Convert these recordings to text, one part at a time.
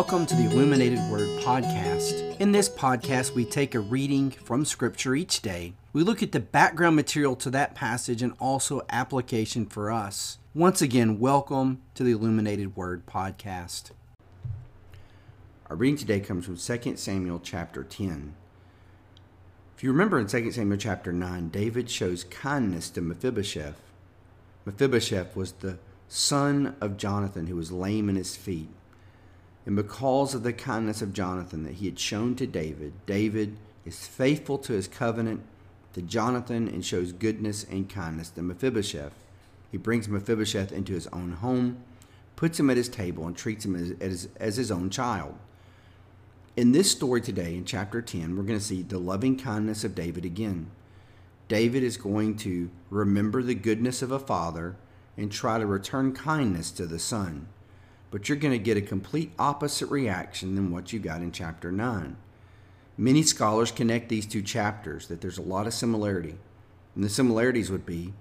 Welcome to the Illuminated Word Podcast. In this podcast, we take a reading from Scripture each day. We look at the background material to that passage and also application for us. Once again, welcome to the Illuminated Word Podcast. Our reading today comes from 2 Samuel chapter 10. If you remember in 2 Samuel chapter 9, David shows kindness to Mephibosheth. Mephibosheth was the son of Jonathan who was lame in his feet. And because of the kindness of Jonathan that he had shown to David, David is faithful to his covenant to Jonathan and shows goodness and kindness to Mephibosheth. He brings Mephibosheth into his own home, puts him at his table, and treats him as, as, as his own child. In this story today, in chapter 10, we're going to see the loving kindness of David again. David is going to remember the goodness of a father and try to return kindness to the son but you're going to get a complete opposite reaction than what you got in chapter 9. Many scholars connect these two chapters, that there's a lot of similarity. And the similarities would be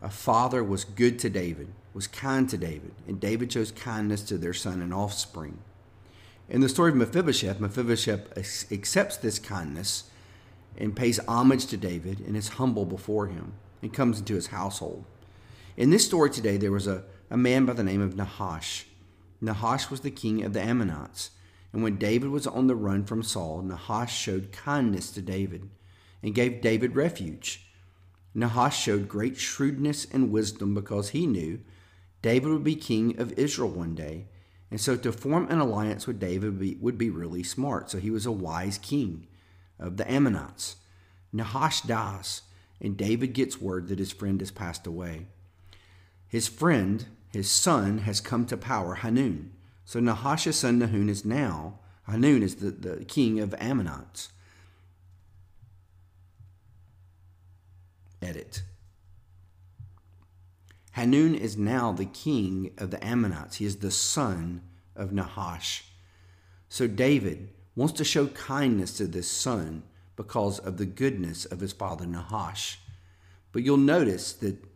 a father was good to David, was kind to David, and David shows kindness to their son and offspring. In the story of Mephibosheth, Mephibosheth accepts this kindness and pays homage to David and is humble before him and comes into his household. In this story today, there was a, a man by the name of Nahash Nahash was the king of the Ammonites. And when David was on the run from Saul, Nahash showed kindness to David and gave David refuge. Nahash showed great shrewdness and wisdom because he knew David would be king of Israel one day. And so to form an alliance with David would be, would be really smart. So he was a wise king of the Ammonites. Nahash dies, and David gets word that his friend has passed away. His friend, his son has come to power, Hanun. So Nahash's son Nahun is now, Hanun is the, the king of Ammonites. Edit. Hanun is now the king of the Ammonites. He is the son of Nahash. So David wants to show kindness to this son because of the goodness of his father Nahash. But you'll notice that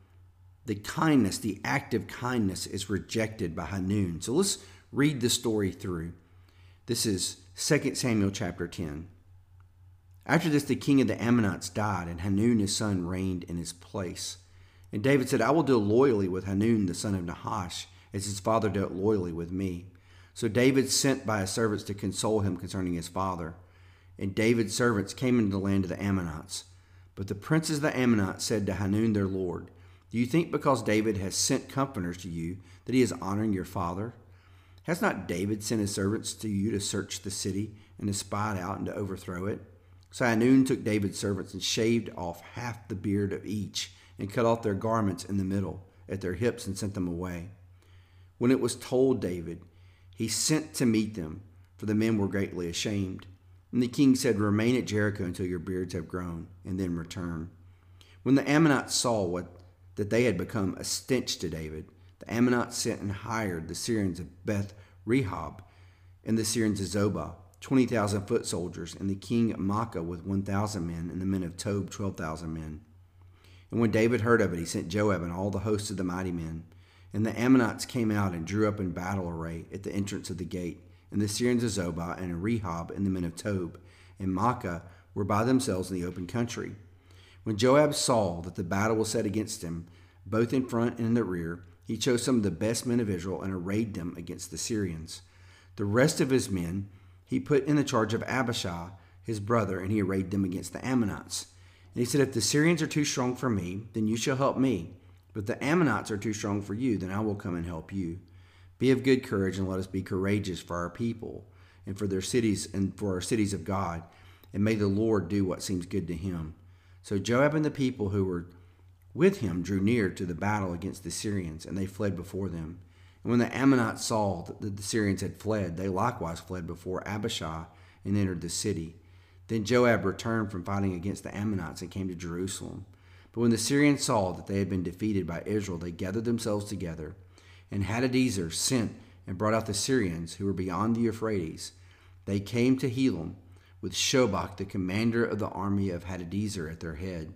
the kindness, the active kindness, is rejected by Hanun. So let's read the story through. This is 2 Samuel chapter 10. After this, the king of the Ammonites died, and Hanun his son reigned in his place. And David said, I will deal loyally with Hanun the son of Nahash, as his father dealt loyally with me. So David sent by his servants to console him concerning his father. And David's servants came into the land of the Ammonites. But the princes of the Ammonites said to Hanun their lord, do you think because David has sent comforters to you that he is honoring your father? Has not David sent his servants to you to search the city and to spy it out and to overthrow it? So Hanun took David's servants and shaved off half the beard of each and cut off their garments in the middle at their hips and sent them away. When it was told David, he sent to meet them, for the men were greatly ashamed. And the king said, Remain at Jericho until your beards have grown, and then return. When the Ammonites saw what that they had become a stench to David, the Ammonites sent and hired the Syrians of Beth Rehob and the Syrians of Zobah, 20,000 foot soldiers, and the king Maacah with 1,000 men, and the men of Tob, 12,000 men. And when David heard of it, he sent Joab and all the hosts of the mighty men. And the Ammonites came out and drew up in battle array at the entrance of the gate. And the Syrians of Zobah and Rehob and the men of Tob and Maacah were by themselves in the open country. When Joab saw that the battle was set against him, both in front and in the rear, he chose some of the best men of Israel and arrayed them against the Syrians. The rest of his men he put in the charge of Abishai, his brother, and he arrayed them against the Ammonites. And he said, If the Syrians are too strong for me, then you shall help me. But the Ammonites are too strong for you, then I will come and help you. Be of good courage, and let us be courageous for our people and for their cities and for our cities of God. And may the Lord do what seems good to him. So Joab and the people who were with him drew near to the battle against the Syrians, and they fled before them. And when the Ammonites saw that the Syrians had fled, they likewise fled before Abishai and entered the city. Then Joab returned from fighting against the Ammonites and came to Jerusalem. But when the Syrians saw that they had been defeated by Israel, they gathered themselves together. And Hadadezer sent and brought out the Syrians who were beyond the Euphrates. They came to Helam with Shobach, the commander of the army of Hadadezer, at their head.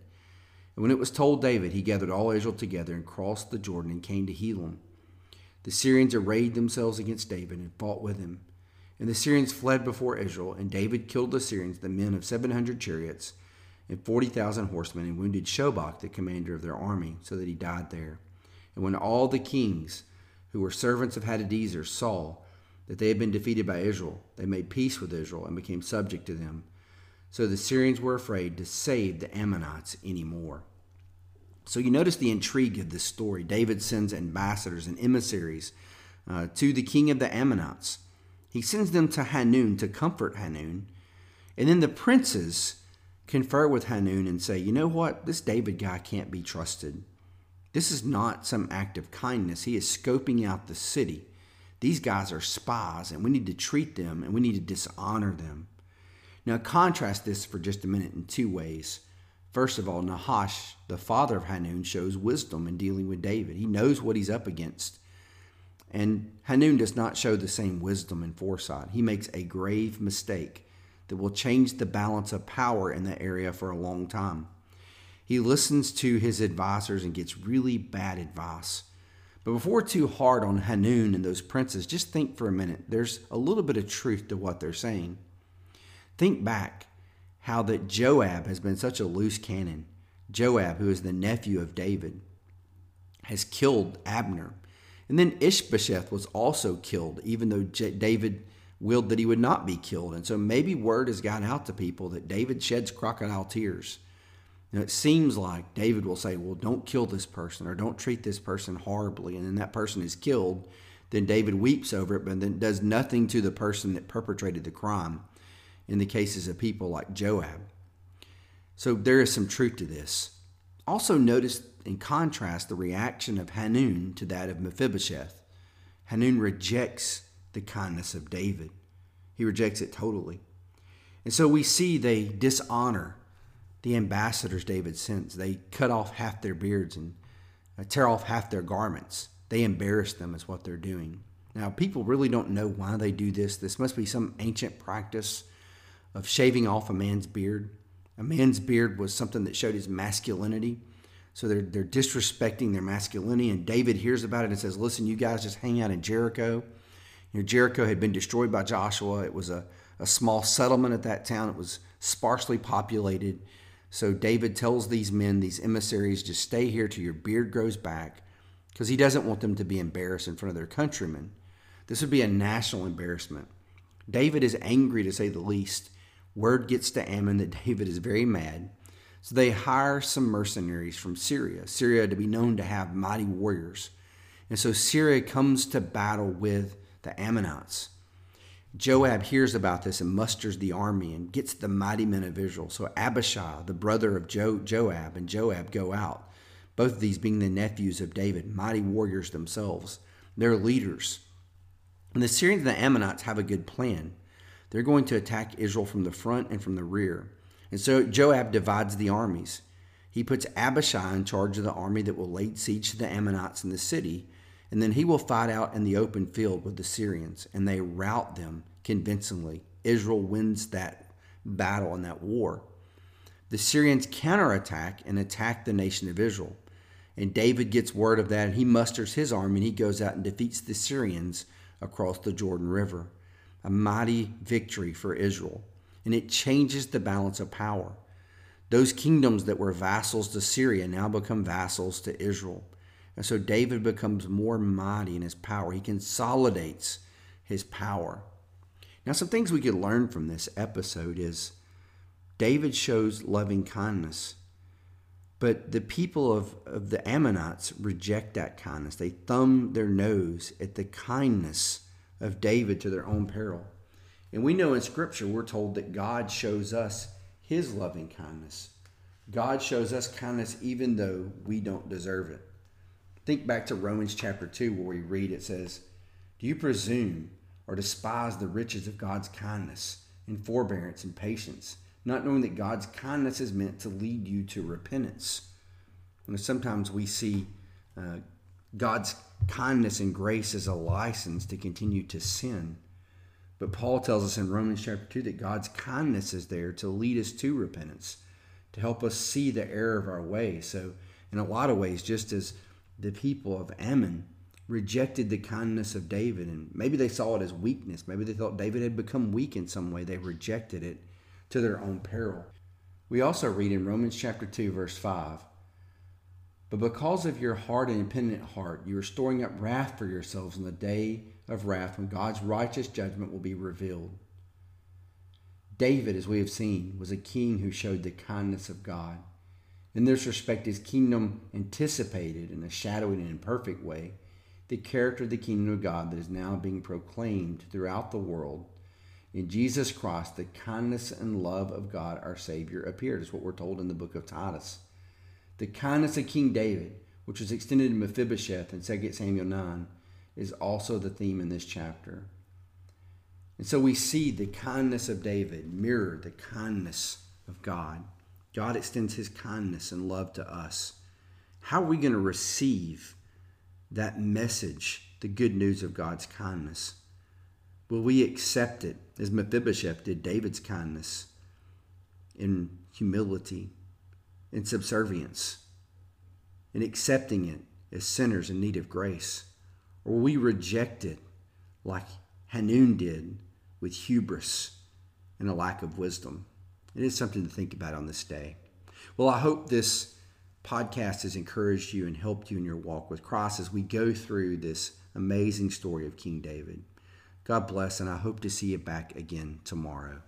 And when it was told David, he gathered all Israel together and crossed the Jordan and came to Helam. The Syrians arrayed themselves against David and fought with him. And the Syrians fled before Israel, and David killed the Syrians, the men of 700 chariots and 40,000 horsemen, and wounded Shobach, the commander of their army, so that he died there. And when all the kings who were servants of Hadadezer saw that they had been defeated by Israel, they made peace with Israel and became subject to them. So the Syrians were afraid to save the Ammonites anymore. So you notice the intrigue of this story. David sends ambassadors and emissaries uh, to the king of the Ammonites. He sends them to Hanun to comfort Hanun. And then the princes confer with Hanun and say, you know what? This David guy can't be trusted. This is not some act of kindness. He is scoping out the city. These guys are spies, and we need to treat them and we need to dishonor them. Now, contrast this for just a minute in two ways. First of all, Nahash, the father of Hanun, shows wisdom in dealing with David. He knows what he's up against. And Hanun does not show the same wisdom and foresight. He makes a grave mistake that will change the balance of power in the area for a long time. He listens to his advisors and gets really bad advice. But before too hard on Hanun and those princes, just think for a minute. There's a little bit of truth to what they're saying. Think back how that Joab has been such a loose cannon. Joab, who is the nephew of David, has killed Abner. And then Ishbosheth was also killed, even though David willed that he would not be killed. And so maybe word has gotten out to people that David sheds crocodile tears. Now, it seems like David will say, Well, don't kill this person or don't treat this person horribly. And then that person is killed. Then David weeps over it, but then does nothing to the person that perpetrated the crime in the cases of people like Joab. So there is some truth to this. Also, notice in contrast the reaction of Hanun to that of Mephibosheth. Hanun rejects the kindness of David, he rejects it totally. And so we see they dishonor the ambassadors David sends. They cut off half their beards and uh, tear off half their garments. They embarrass them, is what they're doing. Now, people really don't know why they do this. This must be some ancient practice of shaving off a man's beard. A man's beard was something that showed his masculinity. So they're, they're disrespecting their masculinity. And David hears about it and says, Listen, you guys just hang out in Jericho. You know, Jericho had been destroyed by Joshua. It was a, a small settlement at that town, it was sparsely populated. So David tells these men, these emissaries, just stay here till your beard grows back because he doesn't want them to be embarrassed in front of their countrymen. This would be a national embarrassment. David is angry to say the least. Word gets to Ammon that David is very mad. So they hire some mercenaries from Syria, Syria to be known to have mighty warriors. And so Syria comes to battle with the Ammonites. Joab hears about this and musters the army and gets the mighty men of Israel. So Abishai, the brother of jo- Joab, and Joab go out, both of these being the nephews of David, mighty warriors themselves. They're leaders. And the Syrians and the Ammonites have a good plan. They're going to attack Israel from the front and from the rear. And so Joab divides the armies. He puts Abishai in charge of the army that will lay siege to the Ammonites in the city, and then he will fight out in the open field with the Syrians, and they rout them convincingly. Israel wins that battle and that war. The Syrians counterattack and attack the nation of Israel. And David gets word of that, and he musters his army, and he goes out and defeats the Syrians across the Jordan River. A mighty victory for Israel. And it changes the balance of power. Those kingdoms that were vassals to Syria now become vassals to Israel. And so David becomes more mighty in his power. He consolidates his power. Now, some things we could learn from this episode is David shows loving kindness, but the people of, of the Ammonites reject that kindness. They thumb their nose at the kindness of David to their own peril. And we know in Scripture, we're told that God shows us his loving kindness. God shows us kindness even though we don't deserve it. Think back to Romans chapter 2, where we read it says, Do you presume or despise the riches of God's kindness and forbearance and patience, not knowing that God's kindness is meant to lead you to repentance? And sometimes we see uh, God's kindness and grace as a license to continue to sin. But Paul tells us in Romans chapter 2 that God's kindness is there to lead us to repentance, to help us see the error of our ways. So, in a lot of ways, just as the people of Ammon rejected the kindness of David, and maybe they saw it as weakness. Maybe they thought David had become weak in some way. They rejected it to their own peril. We also read in Romans chapter 2, verse 5 But because of your hard and impenitent heart, you are storing up wrath for yourselves in the day of wrath when God's righteous judgment will be revealed. David, as we have seen, was a king who showed the kindness of God. In this respect, his kingdom anticipated in a shadowy and imperfect way the character of the kingdom of God that is now being proclaimed throughout the world. In Jesus Christ, the kindness and love of God our Savior appeared, is what we're told in the book of Titus. The kindness of King David, which was extended to Mephibosheth in 2 Samuel 9, is also the theme in this chapter. And so we see the kindness of David mirror the kindness of God. God extends his kindness and love to us. How are we going to receive that message, the good news of God's kindness? Will we accept it as Mephibosheth did David's kindness in humility, in subservience, in accepting it as sinners in need of grace? Or will we reject it like Hanun did with hubris and a lack of wisdom? It is something to think about on this day. Well, I hope this podcast has encouraged you and helped you in your walk with Christ as we go through this amazing story of King David. God bless, and I hope to see you back again tomorrow.